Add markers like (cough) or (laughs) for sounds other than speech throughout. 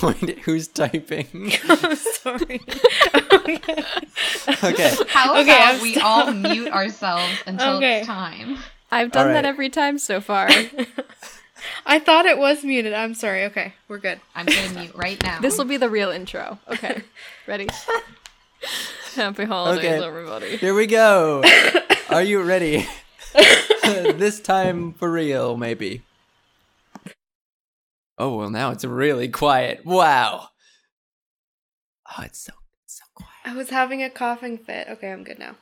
point who's typing. (laughs) I'm sorry. (laughs) Okay. How Okay, about I'm we st- all mute ourselves until Okay. it's time? I've done All that every time so far. (laughs) I thought it was muted. I'm sorry. Okay, we're good. I'm gonna mute right now. this will be the real intro. Okay. Ready? Happy holidays, Okay. everybody. Here we go. Are you ready? this time for real, maybe. Oh well, now it's really quiet. Wow. Oh, it's so so quiet. I was having a coughing fit. Okay, I'm good now.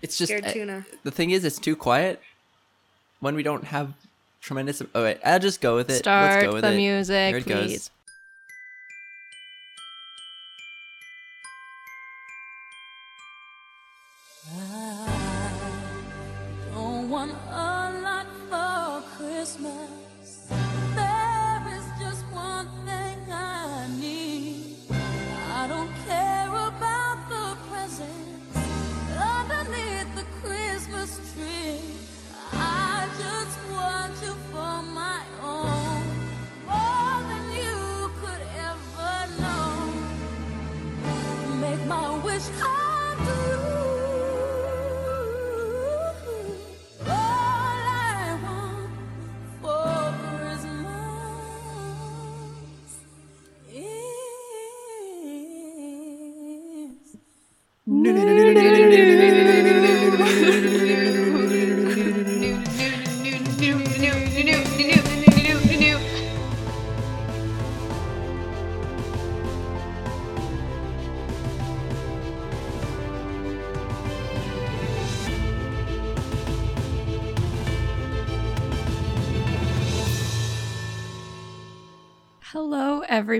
It's just Scared uh, tuna. the thing is, it's too quiet when we don't have tremendous. Oh wait, I'll just go with it. Start Let's go with the it. music, Here it please. Don't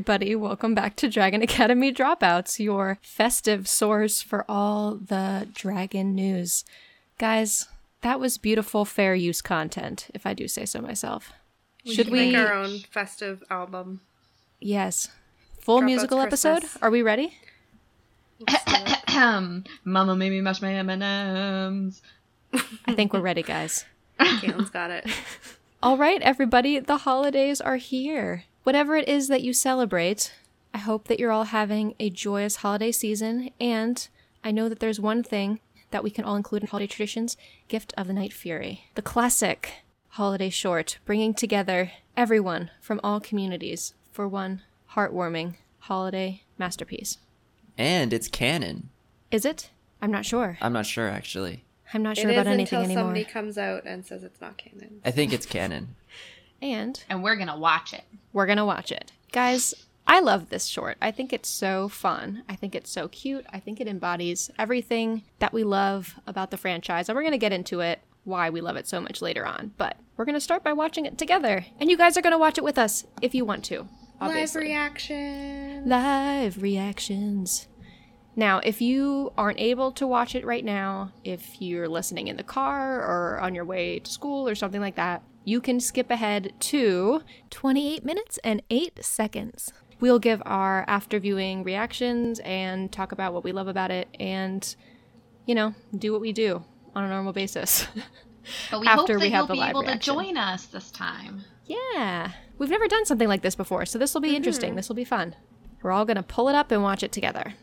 everybody. Welcome back to Dragon Academy Dropouts, your festive source for all the dragon news. Guys, that was beautiful fair use content, if I do say so myself. Should should we? make our own festive album? Yes. Full Dropouts musical episode? Are we ready? (coughs) Mama made me mash my M&Ms. I think we're ready, guys. (laughs) Caitlin's got it. (laughs) All right, everybody, the holidays are here. Whatever it is that you celebrate, I hope that you're all having a joyous holiday season. And I know that there's one thing that we can all include in holiday traditions Gift of the Night Fury, the classic holiday short, bringing together everyone from all communities for one heartwarming holiday masterpiece. And it's canon. Is it? I'm not sure. I'm not sure actually. I'm not It sure is about anything until anymore. somebody comes out and says it's not canon. I think it's canon. (laughs) And And we're gonna watch it. we're gonna watch it. Guys, I love this short. I think it's so fun. I think it's so cute. I think it embodies everything that we love about the franchise. And we're gonna get into it, why we love it so much later on. But we're gonna start by watching it together. And you guys are gonna watch it with us if you want to. Obviously. Live reactions. Live reactions. Now, if you aren't able to watch it right now, if you're listening in the car or on your way to school or something like that, you can skip ahead to 28 minutes and 8 seconds. We'll give our after viewing reactions and talk about what we love about it and, you know, do what we do on a normal basis. (laughs) But we After hope we that have you'll be able reaction. to join us this time. yeah. We've never done something like this before, so this will be mm-hmm. interesting. This will be fun. We're all going to pull it up and watch it together.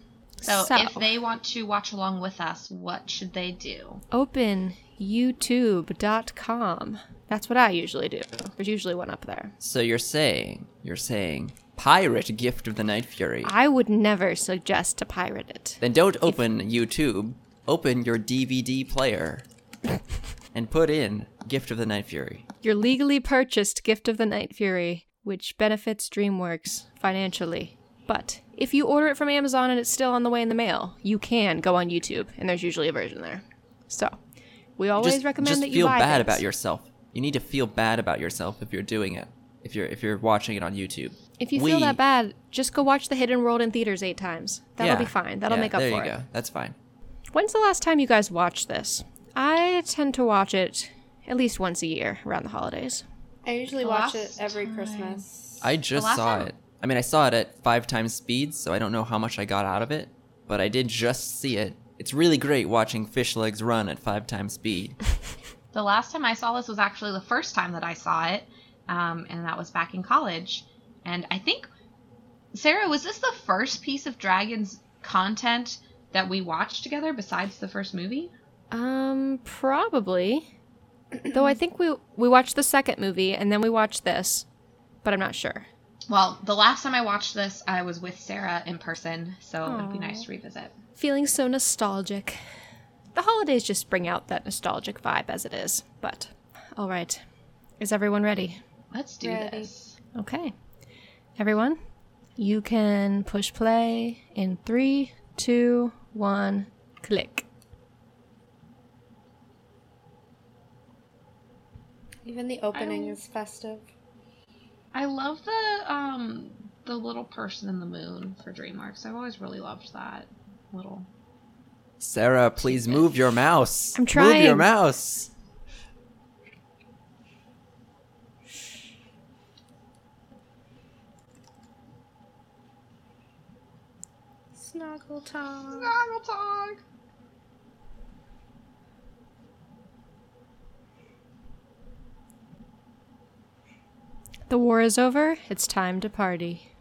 So, if they want to watch along with us, what should they do? open youtube.com. That's what I usually do. There's usually one up there. So you're saying you're saying pirate Gift of the Night Fury. I would never suggest to pirate it. Then don't open YouTube. Open your DVD player and put in Gift of the Night Fury. Your legally purchased Gift of the Night Fury, which benefits DreamWorks financially. But if you order it from Amazon and it's still on the way in the mail, you can go on YouTube, and there's usually a version there. So, we always just, recommend just that you feel buy bad things. about yourself. You need to feel bad about yourself if you're doing it. If you're if you're watching it on YouTube. If you We- feel that bad, just go watch The Hidden World in theaters eight times. That'll Yeah, be fine. That'll yeah, make up there for you it. go. That's fine. When's the last time you guys watched this? I tend to watch it at least once a year around the holidays. I usually The watch it every time- Christmas. I just saw time- it. I mean, I saw it at five times speed, so I don't know how much I got out of it, but I did just see it. It's really great watching Fishlegs run at five times speed. (laughs) The last time I saw this was actually the first time that I saw it, um, and that was back in college. And I think Sarah, was this the first piece of Dragons content that we watched together besides the first movie? Um, probably. (clears throat) Though I think we we watched the second movie and then we watched this, but I'm not sure. Well, the last time I watched this, I was with Sarah in person, so it'd be nice to revisit. Feeling so nostalgic. The holidays just bring out that nostalgic vibe as it is. But all right, is everyone ready? Let's do Ready. this. Okay, everyone, you can push play in three, two, one, click. Even the opening I- is festive. I love the um the little person in the moon for DreamWorks. I've always really loved that little. Sarah, please move your mouse. I'm trying. Move your mouse. Snuggle time. Snoggletog. The war is over. It's time to party.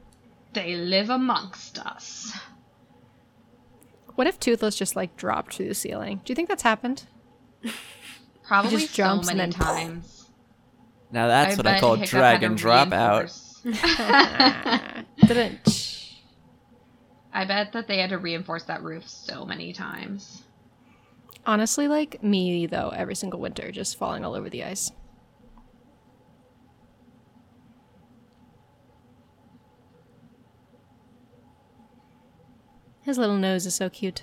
They live amongst us. What if Toothless just like dropped through the ceiling? Do you think that's happened? (laughs) Probably just so jumps and many then- times. (laughs) Now that's what I call Hiccup dragon had drop out. (laughs) Didn't. I bet that they had to reinforce that roof so many times. Honestly, like me though, every single winter, just falling all over the ice. His little nose is so cute.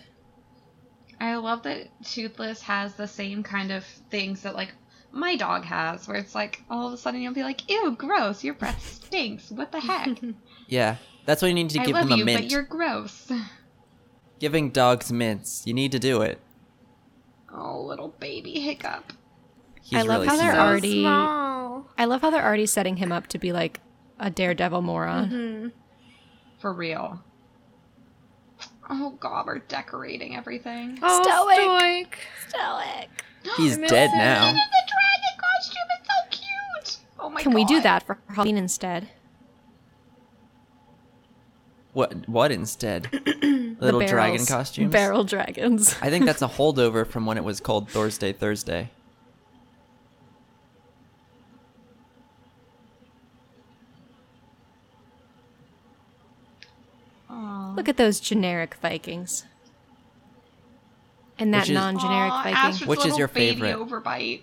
I love that Toothless has the same kind of things that like my dog has, where it's like all of a sudden you'll be like, "Ew, gross! Your breath stinks. What the heck? (laughs) Yeah, that's why you need to I give love them a you, mint. but you're gross." Giving dogs mints. You need to do it. Oh, little baby Hiccup. He's I love really how they're smart. So already- small. I love how they're already setting him up to be like a daredevil moron. Mhm. For real. Oh god, we're decorating everything. Oh, Stoick. stoic. Stoick. (gasps) He's dead it. now. the dragon costume is so cute. Oh my Can we do that for Halloween instead? What? What instead? (clears throat) Little The dragon barrels. costumes. Barrel dragons. I think that's a (laughs) holdover from when it was called Thursday Thursday. Aw. Look at those generic Vikings. And that Which is- non-generic Aw, Viking. Astrid's Which is little your baby favorite? Overbite.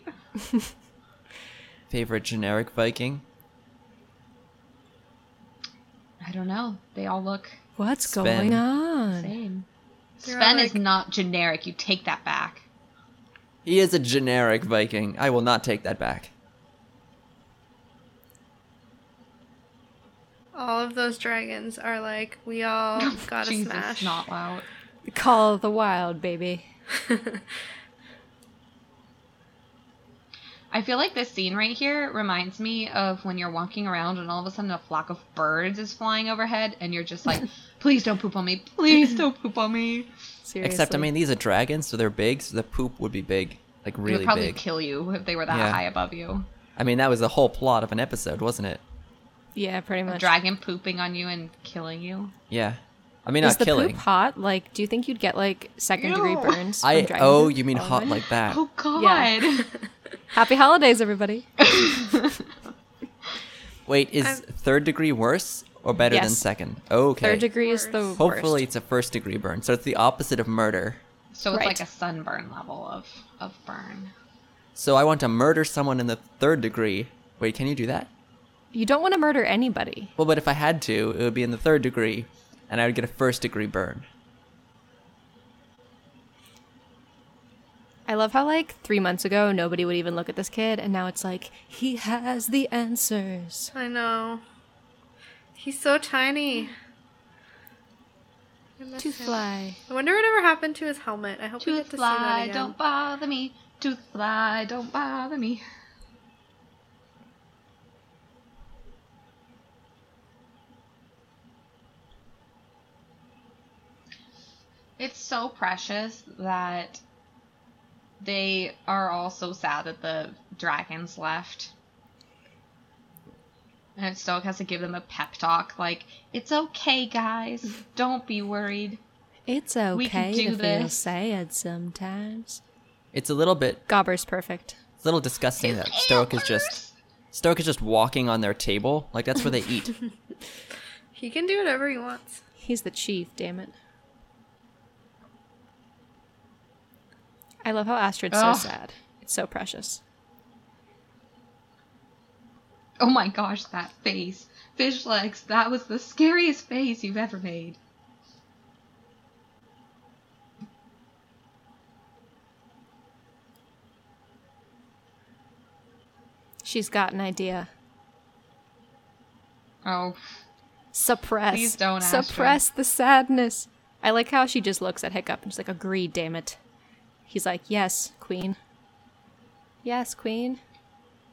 (laughs) Favorite generic Viking? I don't know. They all look What's Sven. going on? same. They're Sven all is like- not generic. You take that back. He is a generic Viking. I will not take that back. All of those dragons are like, we all (laughs) gotta Jesus, smash. not loud. Call of the Wild, baby. (laughs) I feel like this scene right here reminds me of when you're walking around and all of a sudden a flock of birds is flying overhead and you're just like, (laughs) please don't poop on me. Please don't poop on me. Seriously. Except, I mean, these are dragons, so they're big, so the poop would be big. Like, It would really probably big. kill you if they were that Yeah. high above you. I mean, that was the whole plot of an episode, wasn't it? Yeah, pretty A much. dragon pooping on you and killing you. Yeah. I mean, Is not the killing. poop hot? Like, do you think you'd get like second degree burns? from I dragon oh, poop? you mean hot oh like that? Oh god. Yeah. (laughs) Happy holidays, everybody. (laughs) Wait, is I'm- third degree worse or better than second? Okay. Third degree is the Worst. Hopefully, it's a first degree burn, so it's the opposite of murder. So it's Right. like a sunburn level of, of burn. So I want to murder someone in the third degree. Wait, can you do that? You don't want to murder anybody. Well, but if I had to, it would be in the third degree, and I would get a first degree burn. I love how like three months ago nobody would even look at this kid, and now it's like he has the answers. I know. He's so tiny. I To him. fly. I wonder whatever happened to his helmet. I hope we get Tooth to see that fly, again. don't bother me. Tooth fly, don't bother me. It's so precious that they are all so sad that the dragons left. And Stoick has to give them a pep talk, like, it's okay, guys. Don't be worried. It's okay We can do to feel this. sad sometimes. It's a little bit, Gobber's perfect. it's a little disgusting that Stoick is just, Stoick is just walking on their table. Like that's where they eat. (laughs) He can do whatever he wants. He's the chief, damn it. I love how Astrid's so sad. It's so precious. Oh my gosh, that face. Fishlegs, that was the scariest face you've ever made. She's got an idea. Oh, Suppress. Please don't, Astrid. Suppress the sadness. I like how she just looks at Hiccup and she's like, agree, damn it. He's like, yes, queen. Yes, queen.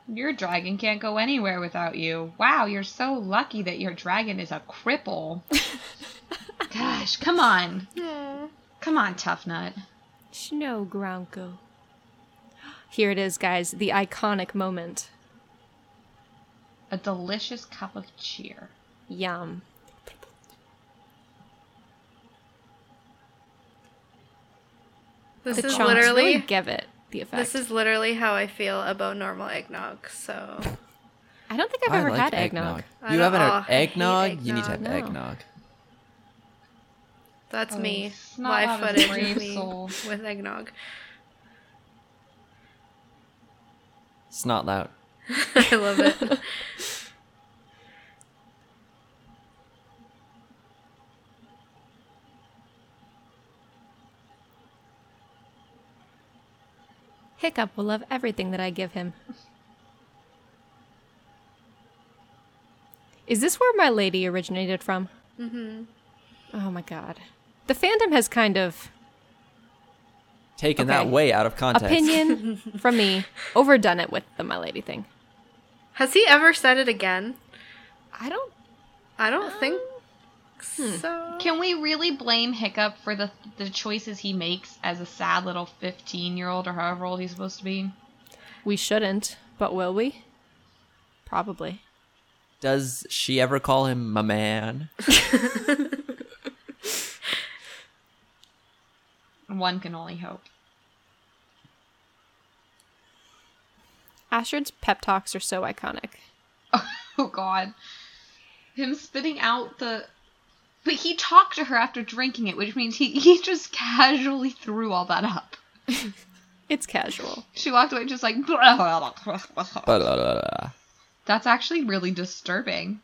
your dragon can't go anywhere without you. Wow, you're so lucky that your dragon is a cripple. (laughs) Gosh, come on. Yeah. Come on, tough nut. Snow Gronckle. Here it is, guys. The iconic moment. A delicious cup of cheer. Yum. This The is chunks literally really give it the effect. this is literally how I feel about normal eggnog. So I don't think I've I ever like had eggnog. I You haven't oh, I had hate eggnog? You need to have eggnog. No. eggnog. that's Oh, me. Live footage of me soul. with eggnog. It's not loud. (laughs) I love it. (laughs) Hiccup will love everything that I give him. Is this where my lady originated from? Mm-hmm. Oh my god. The fandom has kind of Taken that way out of context. opinion (laughs) from me overdone it with the my lady thing. Has he ever said it again? I don't I don't think hmm. so. Can we really blame Hiccup for the the choices he makes as a sad little 15 year old or however old he's supposed to be? we shouldn't, but will we? Probably. Does she ever call him my man? (laughs) One can only hope. Astrid's pep talks are so iconic. (laughs) Oh god. Him spitting out the But he talked to her after drinking it, which means he, (laughs) he just casually threw all that up. It's casual. She walked away just like. That's actually really disturbing.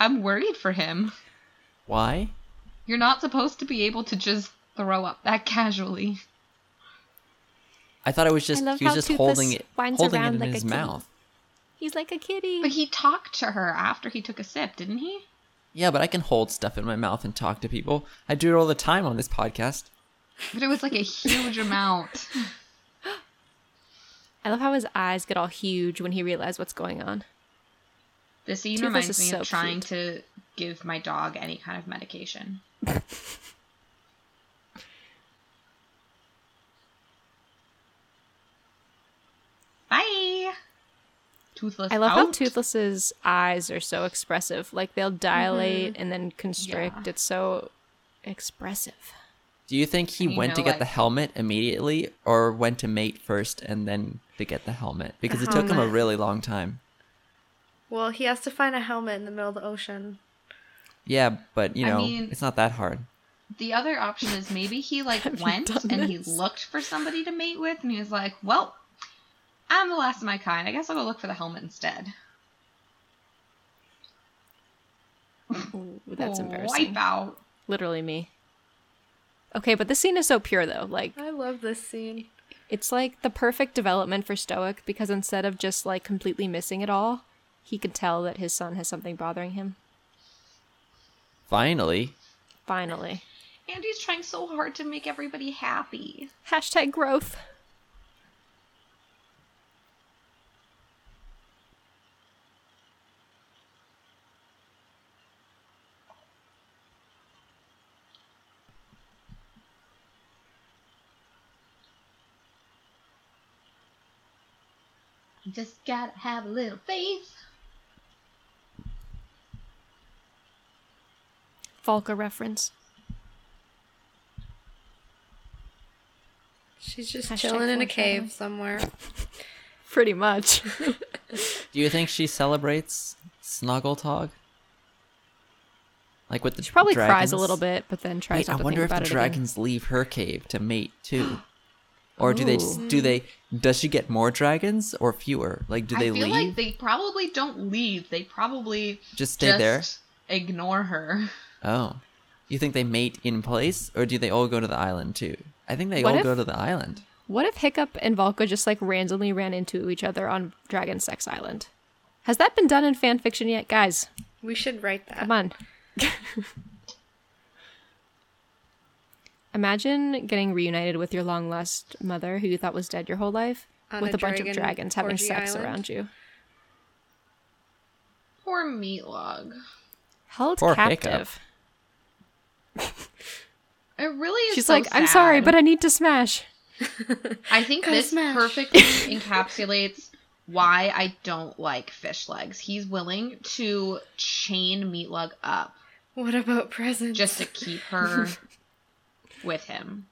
I'm worried for him. Why? You're not supposed to be able to just throw up that casually. I thought it was just love he was how just Toothless holding it winds holding it around in like a his mouth. He's like a kitty. But he talked to her after he took a sip, didn't he? Yeah, but I can hold stuff in my mouth and talk to people. I do it all the time on this podcast. But it was like a huge amount. I love how his eyes get all huge when he realizes what's going on. This scene Toothless reminds me so of trying cute. to give my dog any kind of medication. (laughs) Bye. Toothless. I love how. Toothless's eyes are so expressive. Like they'll dilate and then constrict. Mm-hmm. Yeah. It's so expressive. Do you think he And you went to know, get the helmet immediately or went to mate first and then to get the helmet? Because it took him a really long time. Well, he has to find a helmet in the middle of the ocean. Yeah, but you I know, mean- it's not that hard. The other option is maybe he like (laughs) went done and he looked for somebody to mate with, and he was like, "Well, I'm the last of my kind. I guess I'll go look for the helmet instead." Ooh, that's (laughs) embarrassing. Wipe out. Literally me. Okay, but this scene is so pure though. Like I love this scene. it's like the perfect development for Stoick because instead of just like completely missing it all, he could tell that his son has something bothering him. Finally. Finally. Andy's trying so hard to make everybody happy. Hashtag growth. Just gotta have a little faith. Valka reference. She's just Hashtag chilling in a cave somewhere. (laughs) Pretty much. (laughs) Do you think she celebrates Snoggletog? Like with the she probably dragons? cries a little bit, but then tries. Wait, I wonder if the dragons leave her cave to mate too or do they just oh. do they? Does she get more dragons or fewer? Like, do they leave? I feel leave? like they probably don't leave. They probably Just stay there? Ignore her. Oh, you think they mate in place, or do they all go to the island too? I think they What all if- go to the island. What if Hiccup and Valka just like randomly ran into each other on Dragon Sex Island? Has that been done in fan fiction yet, guys? We should write that. Come on. (laughs) Imagine getting reunited with your long lost mother who you thought was dead your whole life On with a a, bunch of dragons having sex island? around you. Poor Meatlug. Held Poor captive. (laughs) It really is. She's so like, I'm sorry, but I need to smash. (laughs) I think this smash. perfectly (laughs) encapsulates why I don't like Fishlegs. He's willing to chain Meatlug up What about presents? just to keep her with him.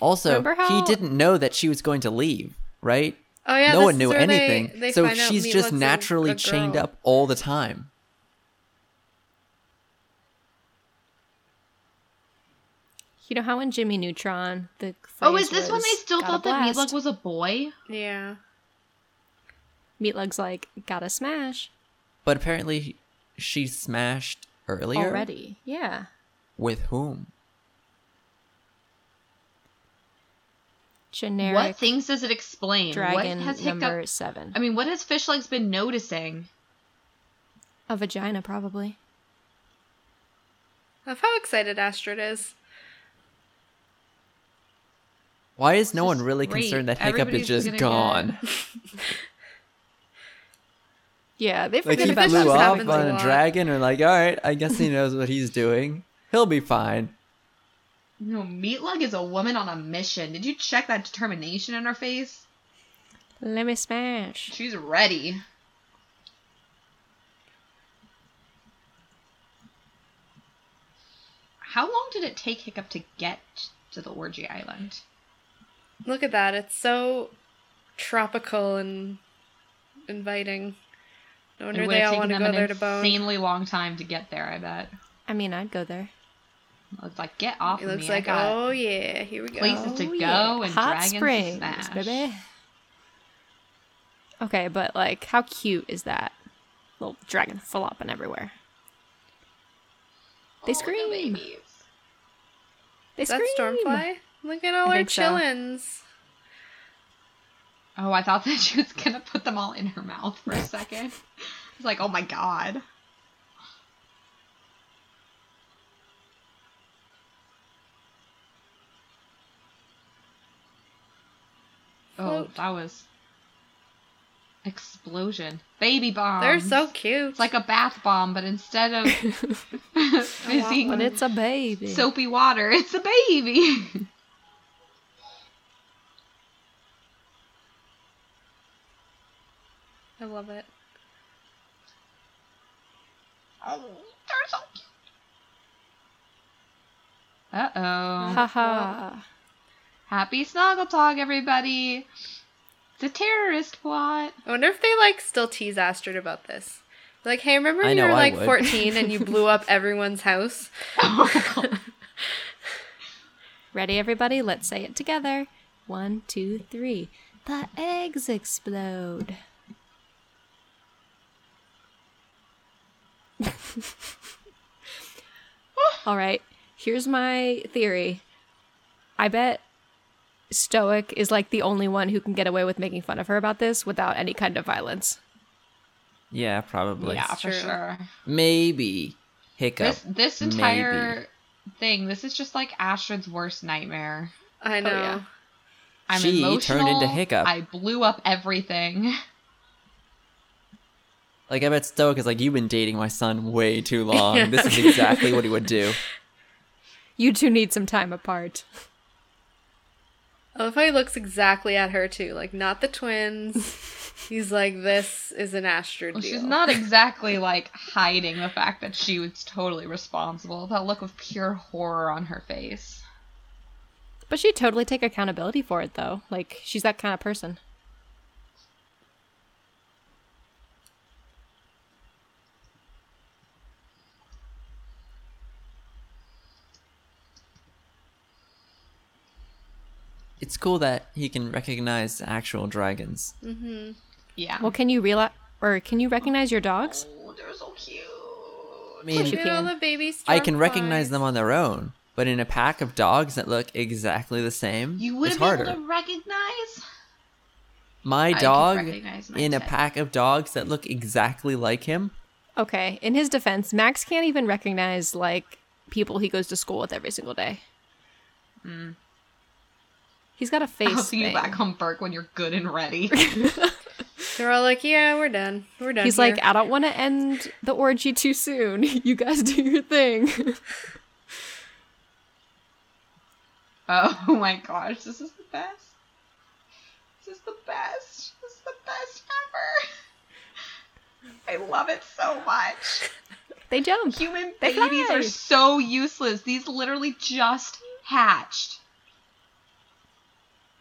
Also, Remember he didn't know that she was going to leave, right? oh yeah, no one knew where they- anything, they so she's just naturally chained up all the time. You know how in Jimmy Neutron the Oh, phrase is this when they still thought that blast." Meatlug was a boy? Yeah. Meatlug's like, gotta smash But apparently, she smashed earlier. already. Yeah. With whom? Generic What things does it explain? dragon what has number Hiccup? seven. I mean, what has Fishlegs been noticing? A vagina, probably. Of how excited Astrid is. Why is no one really great. concerned that Hiccup Everybody's is just gone? (laughs) Yeah, they Like forget he about this flew just that. off on a lot. dragon, or like, all right, I guess he knows what he's doing. He'll be fine. No, Meatlug is a woman on a mission. Did you check that determination in her face? Let me smash. She's ready. How long did it take Hiccup to get to the orgy island? Look at that. It's so tropical and inviting. No wonder they all taken want to them go there to bone. insanely long time to get there. I bet. I mean, I'd go there. It's like get off It of looks me. Like, oh yeah, here we go. places to Oh, go yeah. and Hot dragons to smash. baby. Okay, but like, how cute is that? Little dragon flopping everywhere. They Oh, the scream. babies. They Is that. Stormfly? Look at all I our think so. chillins. Oh, I thought (laughs) that she was gonna put them all in her mouth for a second. I was like, oh my god. Oh, that was explosion. Baby bombs. They're so cute. It's like a bath bomb, but instead of fizzing (laughs) (laughs) But it's a baby. soapy water, it's a baby. I love it. Oh, they're so cute. Uh oh. Haha. Happy Snoggletog, everybody. It's a terrorist plot. I wonder if they like still tease Astrid about this. Like, hey, remember when you were I like would. 14 and you blew up (laughs) everyone's house? (laughs) Ready, everybody? Let's say it together. One, two, three. The eggs explode. (laughs) All right, here's my theory. I bet Stoick is like the only one who can get away with making fun of her about this without any kind of violence. Yeah, probably. yeah, for true. sure. Maybe Hiccup. This this Maybe. entire thing, this is just like Astrid's worst nightmare. I oh, know. yeah. I'm She emotional. turned into Hiccup. I blew up everything. (laughs) Like I bet Stoick is like, you've been dating my son way too long. This is (laughs) exactly what he would do. You two need some time apart. I love how he looks exactly at her too. Like not the twins. (laughs) He's like, this is an Astrid Well, she's not (laughs) exactly like hiding the fact that she was totally responsible. That look of pure horror on her face. But she'd totally take accountability for it, though. Like, she's that kind of person. It's cool that he can recognize actual dragons. Mm-hmm. Yeah. Well, can you realize, or can you recognize your dogs? Oh, they're so cute. I mean, Look at all can. the babies. I can recognize them on their own, but in a pack of dogs that look exactly the same, You wouldn't be harder. able to recognize. My dog recognize my in a pack of dogs that look exactly like him. Okay, in his defense, Max can't even recognize, like, people he goes to school with every single day. He's got a face. I'll see you back home, Burke, when you're good and ready. (laughs) (laughs) They're all like, yeah, we're done. We're done. He's here." like, I don't want to end the orgy too soon. (laughs) You guys do your thing. oh my gosh, this is the best. This is the best. This is the best ever. I love it so much. they jump. Human They babies fly. are so useless. These literally just hatched.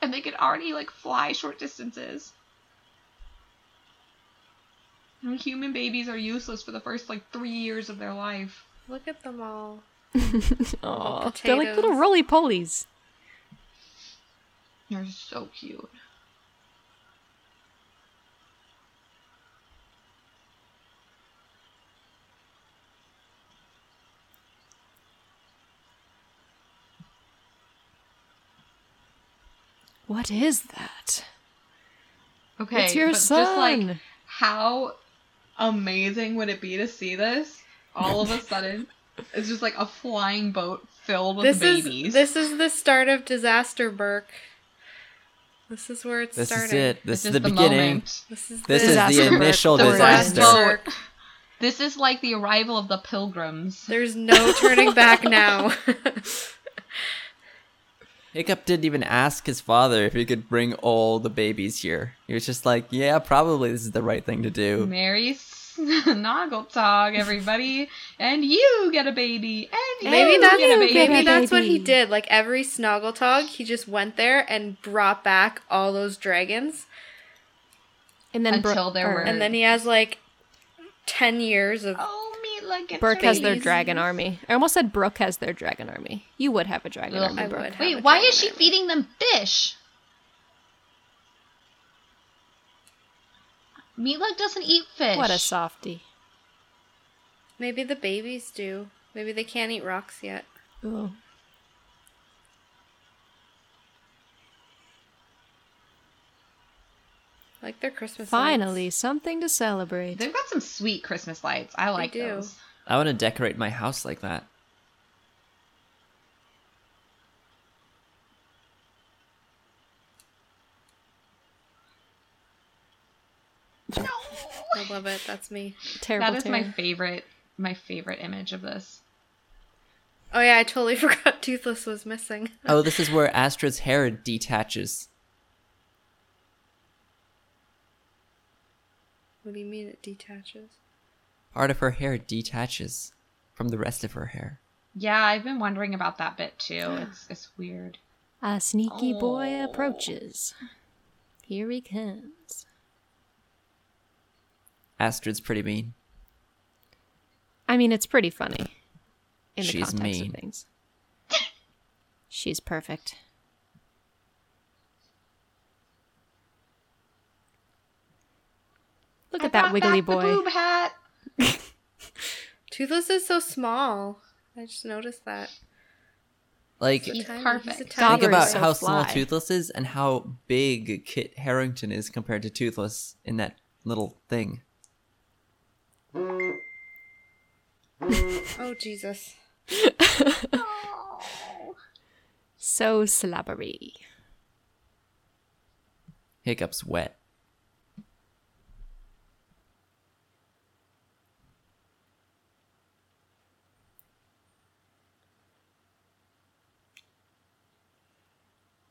And they could already like fly short distances. And human babies are useless for the first like three years of their life. look at them all. (laughs) Aw, they're like little roly polies. They're so cute. What is that? Okay, it's your but son. just like how amazing would it be to see this all of a sudden? it's just like a flying boat filled with This babies. is this is the start of disaster, Berk. This is where it's This starting. is it. This, This is the, beginning. moment. This is This the is the initial The disaster. This is like the arrival of the pilgrims. There's no turning back (laughs) now. (laughs) Hiccup didn't even ask his father if he could bring all the babies here. He was just like, yeah, probably this is the right thing to do. Merry Snoggletog, everybody, and you get a baby, and maybe you that's get a you baby. get maybe a that's what he did. Like every Snoggletog, he just went there and brought back all those dragons, And then Bro- Until there were- and then he has like ten years of. Oh, me like a Berk has their dragon army. I almost said Brooke has their dragon army. You would have a dragon Ugh. army, I Brooke. Wait, why is she army. feeding them fish? Meatloaf doesn't eat fish. What a softie. Maybe the babies do. Maybe they can't eat rocks yet. Ooh. Like their Christmas. Finally, lights. something to celebrate. They've got some sweet Christmas lights. I like do. those. I want to decorate my house like that. No. I love it. That's me. Terrible. that is my favorite. My favorite image of this. Oh yeah, I totally (laughs) forgot Toothless was missing. Oh, this is where Astrid's hair detaches. What do you mean it detaches? Part of her hair detaches from the rest of her hair. Yeah, I've been wondering about that bit too. (gasps) It's it's weird. A sneaky boy Oh. approaches. Here he comes. Astrid's pretty mean. I mean, it's pretty funny in the She's context mean. of things. (laughs) She's perfect. Look I at that wiggly back the boy. boob hat. (laughs) Toothless is so small. I just noticed that. Like, He's He's tiny. perfect. He's a think tiny Dauber is about so how small. Toothless is and how big Kit Harington is compared to Toothless in that little thing. Oh Jesus! (laughs) So slobbery. Hiccup's wet.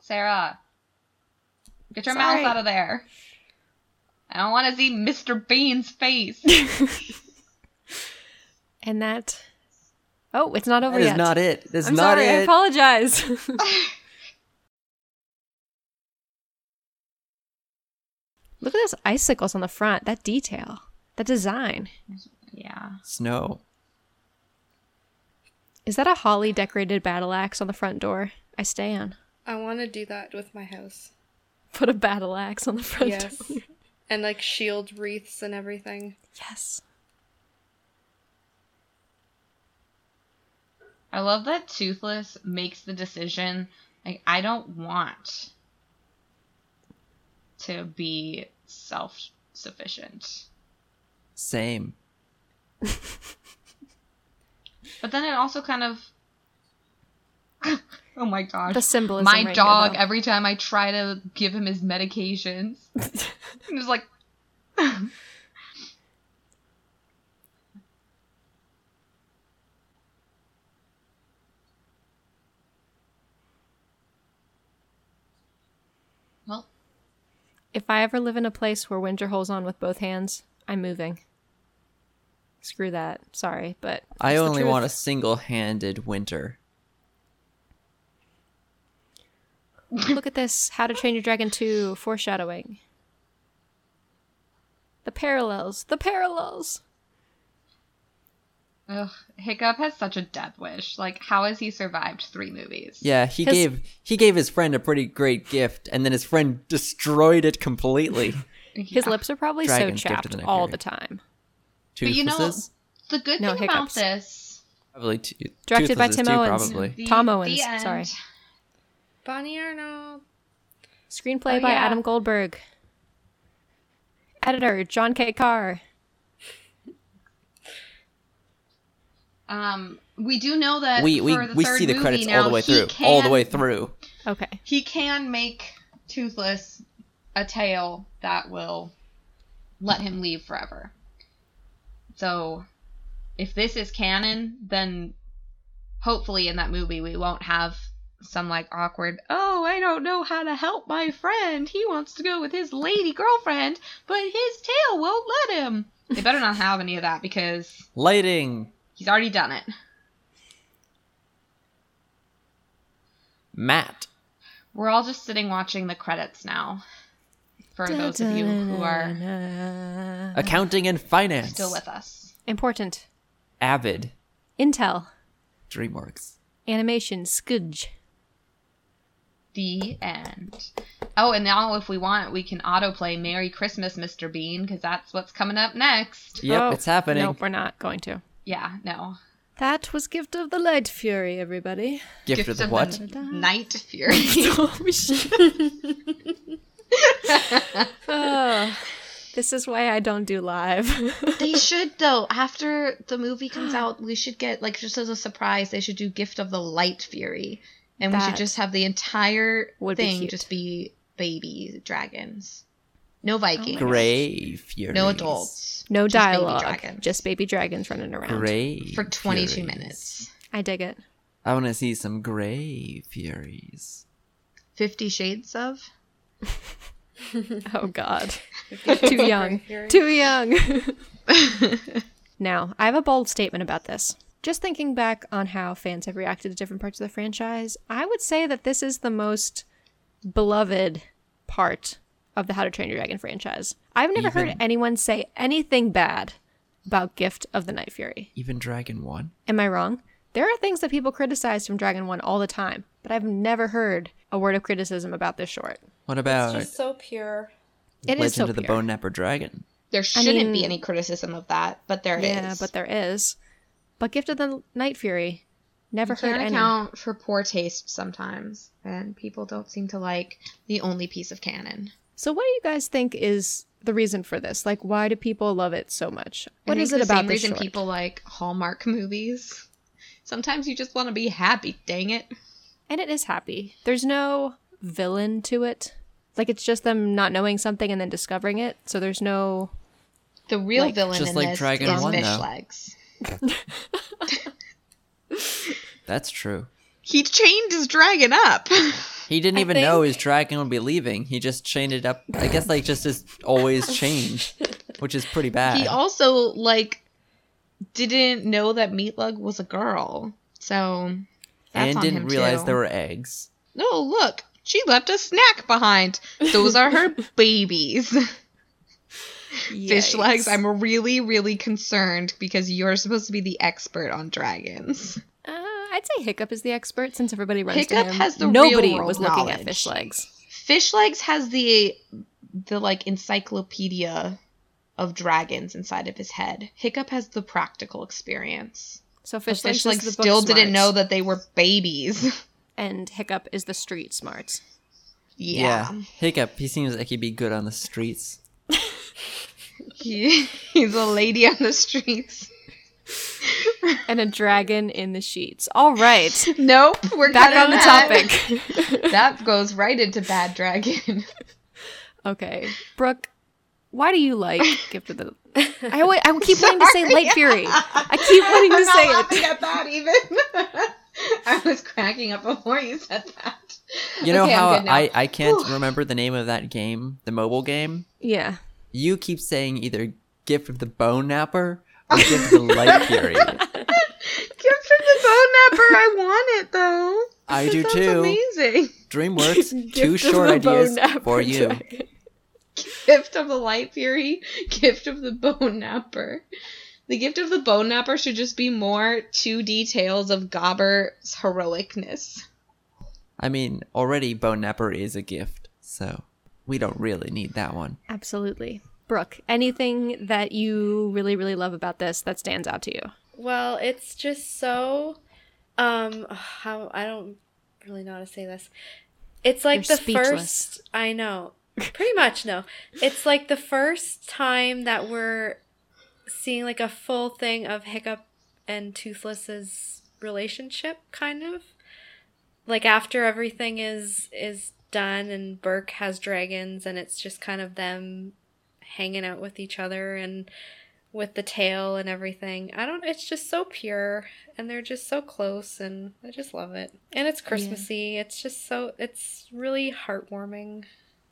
Sarah, Get your Sorry. mouse out of there. I don't want to see Mr. Bean's face. (laughs) And that. Oh, it's not over That is yet. not it. That's I'm not sorry. I apologize. (laughs) Look at those icicles on the front. That detail. That design. yeah. Snow. Is that a holly decorated battle axe on the front door? I stand. I want to do that with my house. Put a battle axe on the front Yes. door. and like shield wreaths and everything. Yes. I love that Toothless makes the decision like I don't want to be self-sufficient. Same. But then it also kind of (laughs) Oh my gosh. The symbolism. my right dog Here, every time I try to give him his medications. (laughs) I'm like (laughs) Well, if I ever live in a place where winter holds on with both hands, I'm moving. Screw that. Sorry, but I only want a single-handed winter. Look at this. How to Train Your Dragon 2 foreshadowing. The parallels. The parallels. ugh, Hiccup has such a death wish. Like, how has he survived three movies? Yeah, he His- gave he gave his friend a pretty great gift, and then his friend destroyed it completely. (laughs) His Yeah. lips are probably Dragon's so chapped the all the time. But you know, Toothlesses? the good No, thing about hiccups. this probably to- Directed by Toothlesses Tim too, Owens. Probably. the- Tom the Owens, end. sorry. Bonnie Arnold. Screenplay Oh, by yeah. Adam Goldberg. Editor John K. Carr. Um, we do know that We we the we third see the movie credits now, all the way he through. All the way through. Okay. He can make Toothless a tail that will let him leave forever. So, if this is canon, then hopefully in that movie we won't have some like awkward, oh, I don't know how to help my friend. He wants to go with his lady girlfriend, but his tail won't let him. They better not have any of that because Lighting. he's already done it. Matt. We're all just sitting watching the credits now. For those of you who are Accounting and finance. still with us. Important. Avid. Intel. DreamWorks. Animation. Skudge. The end. Oh, and now if we want, we can autoplay "Merry Christmas, Mr. Bean" because that's what's coming up next. Yep, Oh, it's happening. Nope, we're not going to. Yeah, no. That was Gift of the Light Fury, everybody. Gift, of the what? Night Fury. (laughs) oh, (laughs) this is why I don't do live. (laughs) they should though. After the movie comes (gasps) out, we should get like just as a surprise. They should do "Gift of the Light Fury," and we should just have the entire would thing cute. just be baby dragons. No Vikings. Oh Gray Furies. No adults. no Just baby dialogue. dragons. Just baby dragons running around. Gray. for 22 Furies. minutes. I dig it. I want to see some Gray Furies. Fifty Shades of. (laughs) Oh God. (laughs) Too young. Too (laughs) young. now, I have a bold statement about this. Just thinking back on how fans have reacted to different parts of the franchise, I would say that this is the most beloved part of the How to Train Your Dragon franchise. I've never heard anyone say anything bad about Gift of the Night Fury. Even Dragon One. Am I wrong? There are things that people criticize from Dragon 1 all the time, but I've never heard a word of criticism about this short. What about It's just so pure. It Legend is so of the pure. Boneknapper Dragon? There shouldn't mean- be any criticism of that, but there is. Yeah, but there is. But Gift of the Night Fury, never you heard can't any. account for poor taste sometimes, and people don't seem to like the only piece of canon. So, what do you guys think is the reason for this? Like, why do people love it so much? What I is it the about same this reason short? people like Hallmark movies? Sometimes you just want to be happy. Dang it! And it is happy. There's no villain to it. Like, it's just them not knowing something and then discovering it. So there's no. The real Like- villain Just in like this Dragon is One, fish though. legs. (laughs) That's true. He chained his dragon up. He didn't I even know his dragon would be leaving. He just chained it up. I guess like just is always chained, (laughs) which is pretty bad. He also like didn't know that Meatlug was a girl, so that's and didn't him realize too. there were eggs. No, look, she left a snack behind. Those are her (laughs) babies. Fishlegs. I'm really, really concerned because you're supposed to be the expert on dragons. Uh, I'd say Hiccup is the expert since everybody runs Hiccup to him. has the Nobody real-world was looking at knowledge. Fishlegs. Fish legs has the the like encyclopedia of dragons inside of his head. Hiccup has the practical experience. So But fish, Fishlegs, legs is the book still didn't know that they were babies. (laughs) and Hiccup is the street smarts. yeah. Hiccup. He seems like he'd be good on the streets. He, (laughs) he's a lady on the streets. and a dragon in the sheets. All right. Nope, we're Back on the that. topic. (laughs) (laughs) that goes right into bad dragon. okay. Brooke, why do you like Gift of the I, always, I keep wanting to say Light Fury. I keep wanting to I'm say not laughing it. at that even. I was cracking up before you said that. You know Okay, how. I, I can't remember the name of that game, the mobile game? Yeah. You keep saying either Gift of the Boneknapper or Gift of the Light (laughs) Fury. Gift of the Boneknapper. I want it though. I do too. Amazing. DreamWorks, (laughs) two short ideas for you. dragon. Gift of the light fury. Gift of the Boneknapper. The gift of the Boneknapper should just be more two details of Gobber's heroicness. I mean, already Boneknapper is a gift, so we don't really need that one. Absolutely. Brooke, anything that you really, really love about this that stands out to you? Well, it's just so um how I don't really know how to say this. It's like You're the speechless. first I know. Pretty much no. It's like the first time that we're seeing like a full thing of Hiccup and Toothless's relationship kind of. Like after everything is is done and Berk has dragons and it's just kind of them hanging out with each other and with the tail and everything. I don't it's just so pure and they're just so close and I just love it. And it's Christmassy. It's just so it's really heartwarming.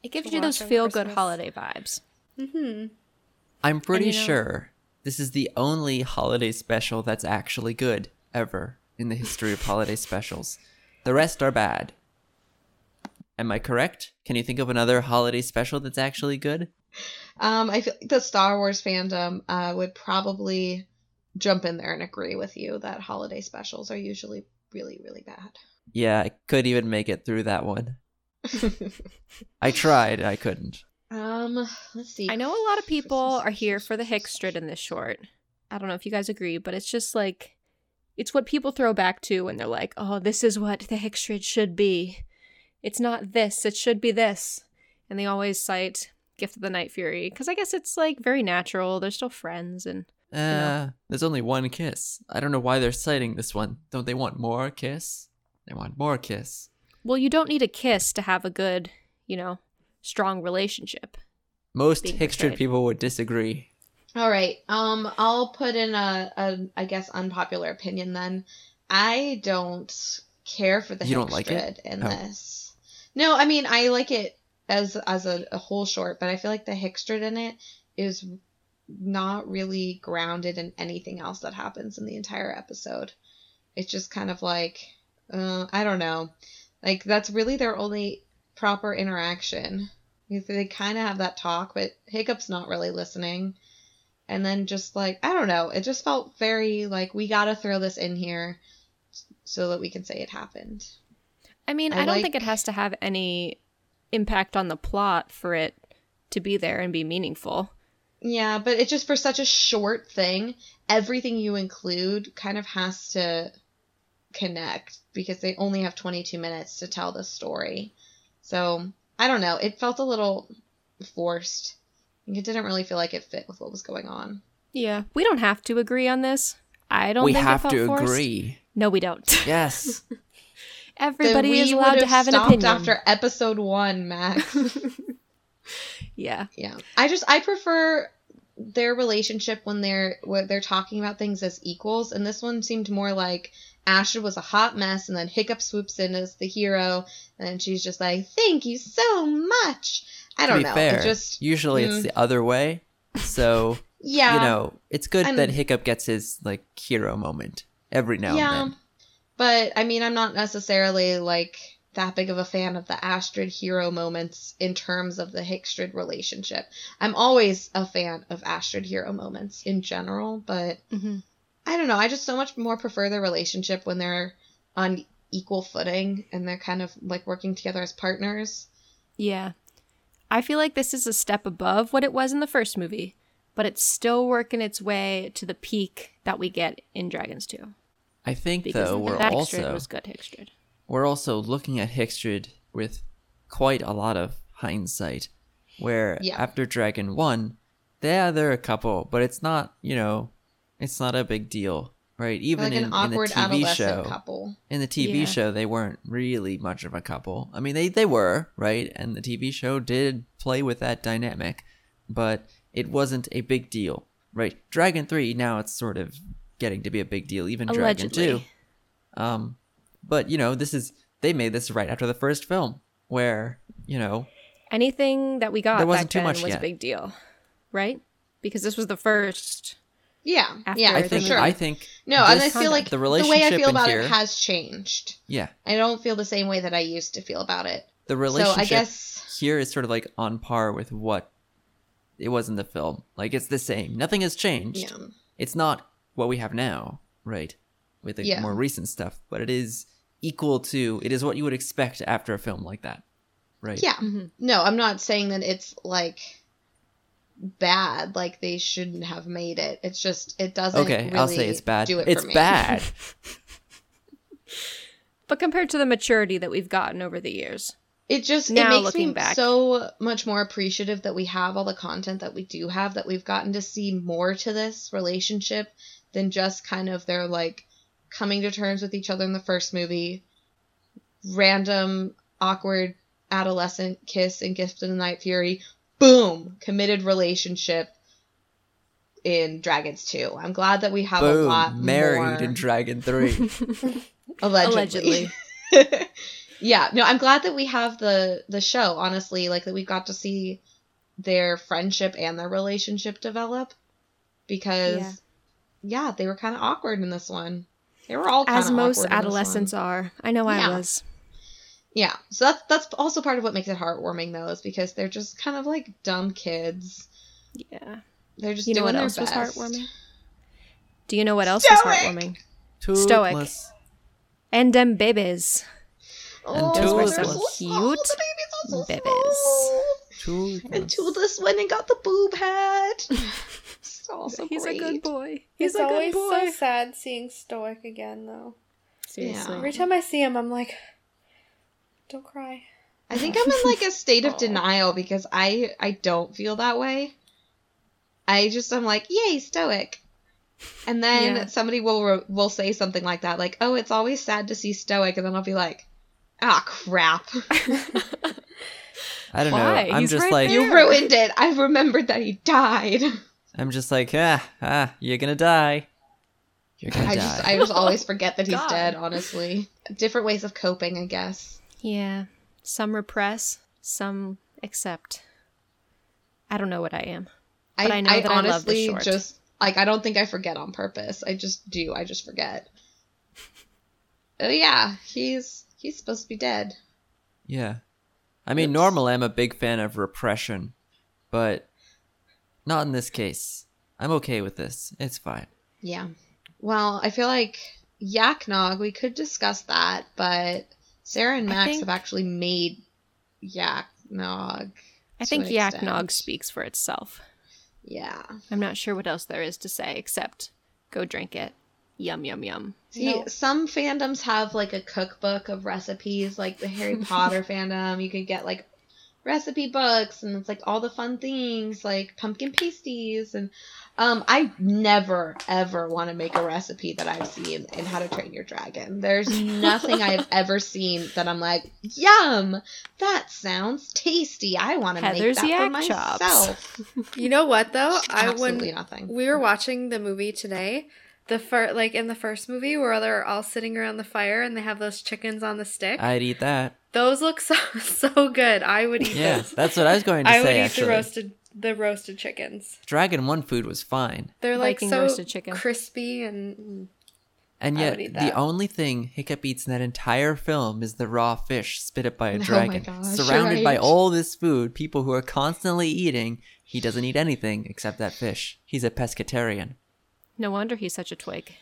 It gives you those feel good holiday vibes. Mhm. I'm pretty you know- sure this is the only holiday special that's actually good ever in the history of holiday specials. The rest are bad. Am I correct? Can you think of another holiday special that's actually good? Um, I feel like the Star Wars fandom uh, would probably jump in there and agree with you that holiday specials are usually really, really bad. Yeah, I could even make it through that one. (laughs) I tried, I couldn't. um, let's see. I know a lot of people are here for the specials. Hiccstrid in this short. I don't know if you guys agree, but it's just like it's what people throw back to when they're like, "Oh, this is what the Hiccstrid should be." It's not this; it should be this. And they always cite Gift of the Night Fury because I guess it's like very natural. They're still friends, and Uh, there's only one kiss. I don't know why they're citing this one. Don't they want more kiss? They want more kiss. well, you don't need a kiss to have a good, you know, strong relationship. Most Being Hiccstrid people would disagree. All right. Um, I'll put in a, a I guess unpopular opinion then. I don't care for the You don't like it? in Oh. this. No, I mean I like it as as a, a whole short, but I feel like the Hiccstrid in it is not really grounded in anything else that happens in the entire episode. It's just kind of like uh, I don't know. Like that's really their only proper interaction. They kind of have that talk, but Hiccup's not really listening and then just like I don't know, it just felt very like we gotta throw this in here so that we can say it happened. I mean, I I, don't think it has to have any impact on the plot for it to be there and be meaningful. Yeah, but it's just for such a short thing, everything you include kind of has to connect because they only have 22 minutes to tell the story. So I don't know, it felt a little forced. It didn't really feel like it fit with what was going on. Yeah, we don't have to agree on this. I don't. we think it have felt to forced. agree. No, we don't. (laughs) Yes. Everybody is allowed to have an stopped opinion. after episode one, Max. (laughs) Yeah, Yeah. I just I prefer their relationship when they're when they're talking about things as equals and this one seemed more like Astrid was a hot mess, and then Hiccup swoops in as the hero, and she's just like, "Thank you so much." I don't be know. fair, It just usually it's mm. the other way. So (laughs) yeah, you know, it's good I'm- that Hiccup gets his like hero moment every now yeah. and then. But I mean, I'm not necessarily like that big of a fan of the Astrid hero moments in terms of the Hiccstrid relationship. I'm always a fan of Astrid hero moments in general, but hmm I don't know. I just so much more prefer their relationship when they're on equal footing and they're kind of like working together as partners. Yeah. I feel like this is a step above what it was in the first movie, but it's still working its way to the peak that we get in Dragons 2. I think Because though we're also was good Hiccstrid. we're also looking at Hiccstrid with quite a lot of hindsight. Where Yeah. after Dragon One, yeah, they're a couple, but it's not you know, it's not a big deal, right? Even like in, in the TV show, couple. in the TV Yeah. show, they weren't really much of a couple. I mean, they they were right, and the TV show did play with that dynamic, but it wasn't a big deal, right? Dragon Three now it's sort of getting to be a big deal. Even Dragon Two. Um, but you know, this is they made this right after the first film, where you know, Anything that we got There wasn't back too then much was yet. a big deal, right? Because this was the first. Yeah, After yeah, I the for think sure. I think no, and I feel like the the, way I relationship feel about here- it has changed. yeah, I don't feel the same way that I used to feel about it. the relationship So I guess here is sort of like on par with what it was in the film. Like it's the same. Nothing has changed. yeah, It's not what we have now, right? With the Yeah. more recent stuff, but it is equal to. It is what you would expect after a film like that, right? yeah. Mhm. No, I'm not saying that it's like bad. Like they shouldn't have made it. It's just it doesn't. Okay, I'll say it's bad. Do it it's for me. bad. (laughs) (laughs) But compared to the maturity that we've gotten over the years, It just Now it makes looking me back. so much more appreciative that we have all the content that we do have that we've gotten to see more to this relationship than just kind of their like coming to terms with each other in the first movie, random awkward adolescent kiss and gift of the night fury, boom, committed relationship in Dragons 2. I'm glad that we have a lot married more in Dragon Three. (laughs) allegedly. (laughs) yeah, no, I'm glad that we have the the show. Honestly, like that we got to see their friendship and their relationship develop because Yeah. Yeah, they were kind of awkward in this one. They were all as kinda most awkward adolescents are. I know Yeah. I was. Yeah, so that's that's also part of what makes it heartwarming though, is because they're just kind of like dumb kids. Yeah. They're just You know doing what their else was heartwarming? Do you know what else Stoick! was heartwarming? Stoick. And them babies. Oh, Those were they're so so cute small. The babies are so babies. small. And Toothless went and got the boob hat. (laughs) It's also (laughs) He's great. a good boy. He's It's a good always boy. so sad seeing Stoick again, though. Seriously. Yeah. Every time I see him, I'm like, don't cry. I think I'm in like a state of (laughs) denial because I I don't feel that way. I just I'm like, yay, Stoick. And then Yeah. somebody will re- will say something like that, like, "Oh, it's always sad to see Stoick," and then I'll be like, "Ah, crap! (laughs) I don't Why? know. I'm He's just right like there. You ruined it. I remembered that he died. I'm just like ah ah. You're gonna die. You're gonna I die. just I just always forget that (laughs) he's God. dead. Honestly, different ways of coping, I guess. Yeah. Some repress, some accept. I don't know what I am. But I know that I love the honestly short. just like I don't think I forget on purpose. I just do. I just forget. Oh yeah, he's he's supposed to be dead. Yeah. I mean, Oops. normally I'm a big fan of repression, but not in this case. I'm okay with this. It's fine. Yeah. Well, I feel like Yaknog, we could discuss that, but Sarah and Max think- have actually made Yaknog. I think an Yak. Nog speaks for itself. Yeah. I'm not sure what else there is to say except go drink it. Yum yum yum. See, No. some fandoms have like a cookbook of recipes, like the Harry (laughs) Potter fandom. You could get like recipe books, and it's like all the fun things, like pumpkin pasties. And um, I never ever want to make a recipe that I've seen in How to Train Your Dragon. There's nothing I have (laughs) ever seen that I'm like, yum, that sounds tasty. I want to make Heather's that for yak chops. myself. (laughs) You know what, though? (laughs) I Absolutely when nothing. we were watching the movie today, The first like in the first movie where they're all sitting around the fire and they have those chickens on the stick. I'd eat that. Those look so (laughs) so good. I would eat Yeah, those. that's what I was going to I would eat actually, the roasted the roasted chickens. Dragon One food was fine, They're like Viking so roasted chicken. crispy and and yet the only thing Hiccup eats in that entire film is the raw fish spit up by a dragon. (laughs) Oh my dragon, gosh, surrounded by all this food. People who are constantly eating. He doesn't eat anything except that fish. He's a pescatarian. No wonder he's such a twig.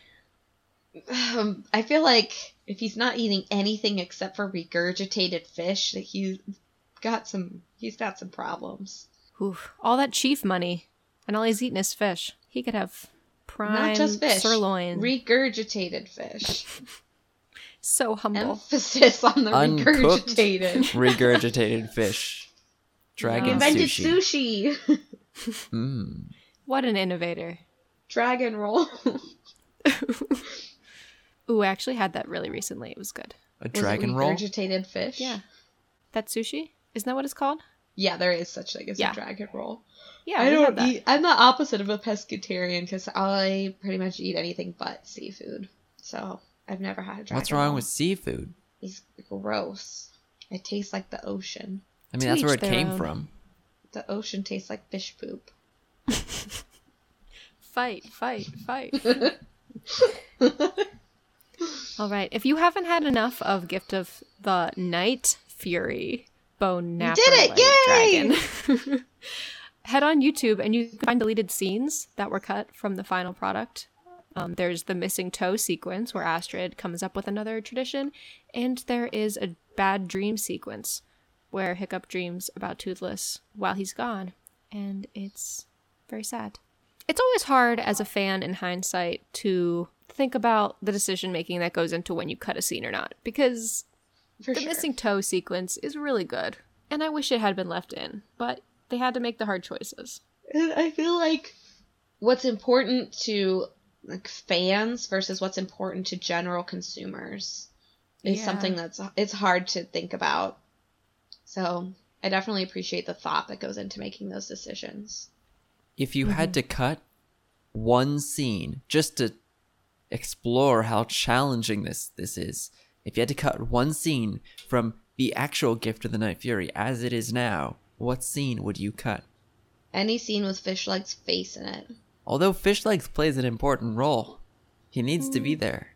Um, I feel like if he's not eating anything except for regurgitated fish, that he's got some he's got some problems. Oof. All that chief money, and all he's eating is fish. He could have prime not just fish, sirloin. regurgitated fish. (laughs) so humble. Emphasis on the Uncooked. regurgitated. (laughs) Regurgitated fish. Dragon Invented sushi. sushi. Mm. What an innovator. Dragon roll. (laughs) Ooh, I actually had that really recently. It was good. A Was it dragon roll. regurgitated fish. Yeah. That sushi? Isn't that what it's called? Yeah, there is such thing as Yeah. a dragon roll. Yeah, I don't that. eat. I'm the opposite of a pescatarian because I pretty much eat anything but seafood. So I've never had a dragon. What's wrong roll. with seafood? It's gross. It tastes like the ocean. I mean, To that's where it came own. from. The ocean tastes like fish poop. (laughs) Fight, fight, fight. (laughs) (laughs) All right. If you haven't had enough of Gift of the Night Fury Boneknapper did it! Yay! Dragon, (laughs) head on YouTube and you can find deleted scenes that were cut from the final product. Um, there's the missing toe sequence where Astrid comes up with another tradition, and there is a bad dream sequence where Hiccup dreams about Toothless while he's gone, and it's very sad. It's always hard as a fan in hindsight to think about the decision making that goes into when you cut a scene or not, because For the sure. missing toe sequence is really good, and I wish it had been left in, but they had to make the hard choices. And I feel like what's important to like fans versus what's important to general consumers is Yeah. something that's it's hard to think about. So I definitely appreciate the thought that goes into making those decisions. If you Mm-hmm. had to cut one scene just to explore how challenging this this is, if you had to cut one scene from the actual Gift of the Night Fury as it is now, what scene would you cut? Any scene with Fishleg's face in it. Although Fishlegs plays an important role, he needs to Mm. be there.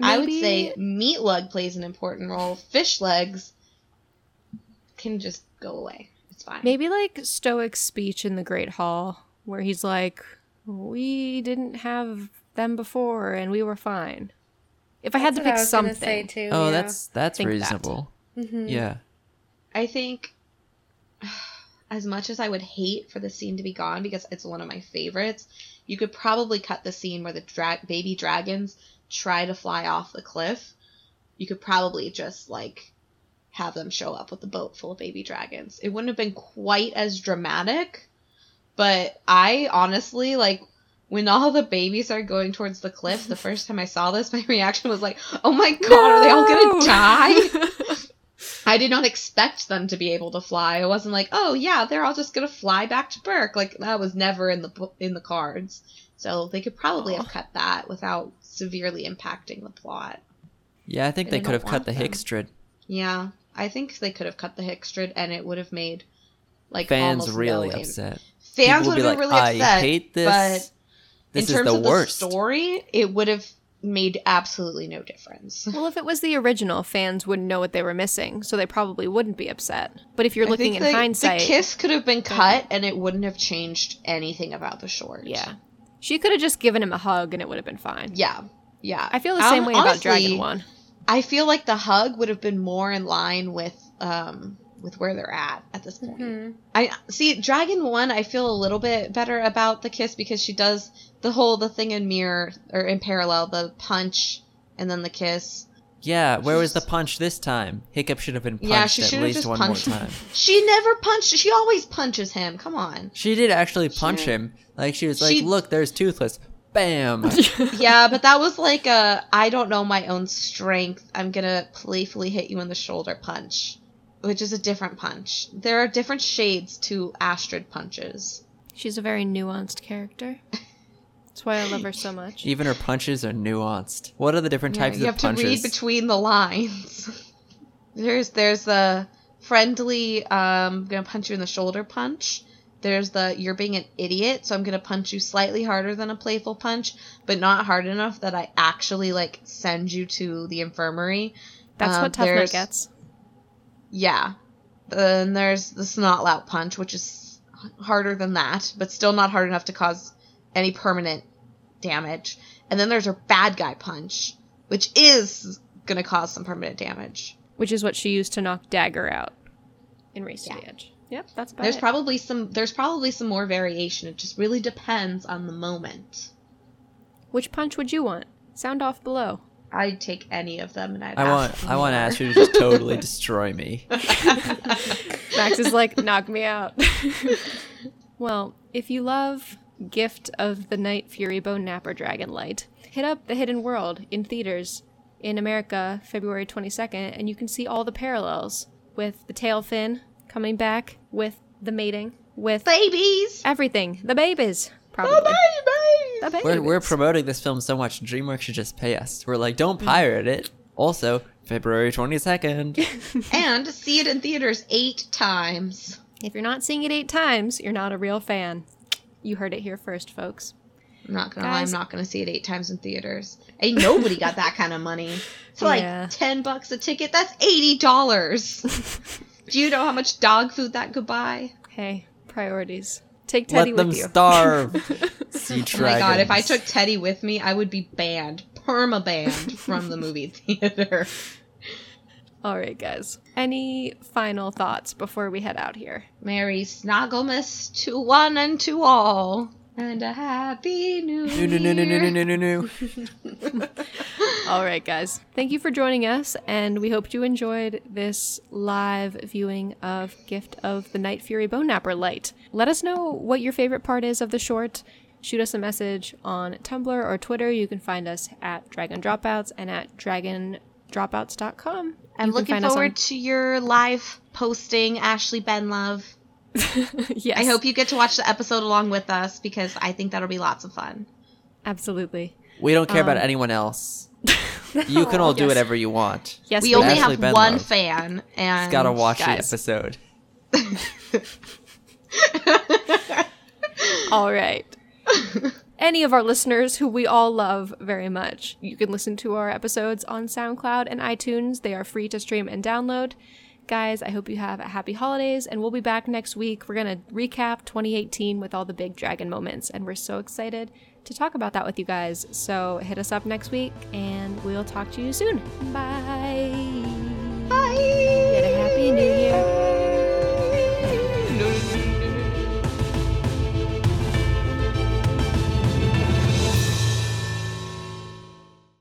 I would say Meatlug plays an important role. Fishlegs can just go away. It's fine. Maybe like Stoick's speech in the Great Hall, where he's like, "We didn't have them before, and we were fine." If I had to That's what pick was something, say too. Oh, yeah. that's that's Think that. reasonable. Mhm. Yeah. I think (sighs) as much as I would hate for the scene to be gone because it's one of my favorites, you could probably cut the scene where the dra- baby dragons try to fly off the cliff. You could probably just like have them show up with a boat full of baby dragons. It wouldn't have been quite as dramatic, but I honestly like when all the babies are going towards the cliff. The (laughs) first time I saw this, my reaction was like, "Oh my god, are they all gonna die?" (laughs) I did not expect them to be able to fly. I wasn't like, oh yeah, they're all just gonna fly back to Berk. Like that was never in the in the cards. So they could probably have cut that without severely impacting the plot. Yeah, I think And they could have cut want the them. Hiccstrid. Yeah, I think they could have cut the Hiccstrid, and it would have made like Fans really no upset. Fans would would have be been like, really upset. I hate this. but this in is terms the of worst. the story, it would have made absolutely no difference. (laughs) well, if it was the original, fans wouldn't know what they were missing, so they probably wouldn't be upset. But if you're I looking think in the- hindsight, the kiss could have been cut, and it wouldn't have changed anything about the short. yeah, she could have just given him a hug, and it would have been fine. yeah, yeah. I feel the same Um, way about Dragon One. I feel like the hug would have been more in line with um with where they're at at this point. Mhm. I see Dragon One. I feel a little bit better about the kiss because she does the whole the thing in mirror or in parallel, the punch and then the kiss. Yeah, where was the punch this time? Hiccup should have been punched yeah, she at least just one punched. more time. (laughs) she never punched. She always punches him. Come on. She did actually punch She- him. Like she was like, She- "Look, there's Toothless." Bam. (laughs) yeah, but that was like a I don't know my own strength. I'm gonna playfully hit you in the shoulder punch, which is a different punch. There are different shades to Astrid punches. She's a very nuanced character. That's why I love her so much. (laughs) Even her punches are nuanced. What are the different Yeah, types you have to read between the lines. (laughs) there's there's the friendly um I'm gonna punch you in the shoulder punch. There's the you're being an idiot, so I'm gonna punch you slightly harder than a playful punch, but not hard enough that I actually like send you to the infirmary. That's Um, what Tuff gets. Yeah. Then there's the Snotlout punch, which is harder than that, but still not hard enough to cause any permanent damage. And then there's her bad guy punch, which is gonna cause some permanent damage. Which is what she used to knock Dagur out in Race to Yeah. the Edge. Yep, that's about There's it. probably some there's probably some more variation. It just really depends on the moment. Which punch would you want? Sound off below. I'd take any of them and I'd I want for I want more. Ashley to just totally (laughs) destroy me. (laughs) Max is like, knock me out. (laughs) well, if you love Gift of the Night Fury Boneknapper Dragon Light, hit up The Hidden World in theaters in America February 22nd, and you can see all the parallels with the tail fin coming back, with the mating, with babies. everything. The babies, probably. Oh, the babies. The babies. We're, we're promoting this film so much, DreamWorks should just pay us. We're like, don't pirate mm-hmm. it. Also, February 22nd. (laughs) and see it in theaters eight times. if you're not seeing it eight times, you're not a real fan. You heard it here first, folks. I'm not gonna lie, I'm not gonna see it eight times in theaters. Ain't nobody got that kind of money. (laughs) For like Yeah. ten bucks a ticket, that's eighty dollars. (laughs) Do you know how much dog food that could buy? Hey, priorities. Take Teddy Let them with you. starve. (laughs) sea Oh my god, if I took Teddy with me, I would be banned, perma banned from the movie (laughs) theater. All right, guys. Any final thoughts before we head out here? Merry Snogglemas to one and to all, and a happy new year. (laughs) All right, guys. Thank you for joining us, and we hope you enjoyed this live viewing of Gift of the Night Fury Boneknapper Light. Let us know what your favorite part is of the short. Shoot us a message on Tumblr or Twitter. You can find us at Dragon Dropouts and at dragondropouts.com. I'm looking forward on- to your live posting, Ashley Benlove yes, (laughs) I hope you get to watch the episode along with us because I think that'll be lots of fun. absolutely. We don't care about Um, anyone else. (laughs) You can all do Yes. whatever you want. Yes, we we only. Ashley have Benlove. one fan, and Gotta watch the episode. (laughs) All right. Any of our listeners who we all love very much, you can listen to our episodes on SoundCloud and iTunes. They are free to stream and download. Guys, I hope you have a happy holidays, and we'll be back next week. We're going to recap 2018 with all the big dragon moments, and we're so excited to talk about that with you guys. So hit us up next week, and we'll talk to you soon. Bye. Bye. Get a happy new year.